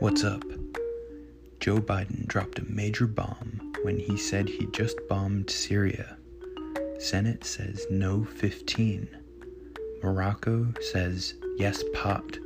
What's up? Joe Biden dropped a major bomb when he said he just bombed Syria. Senate says no 15. Morocco says yes pot.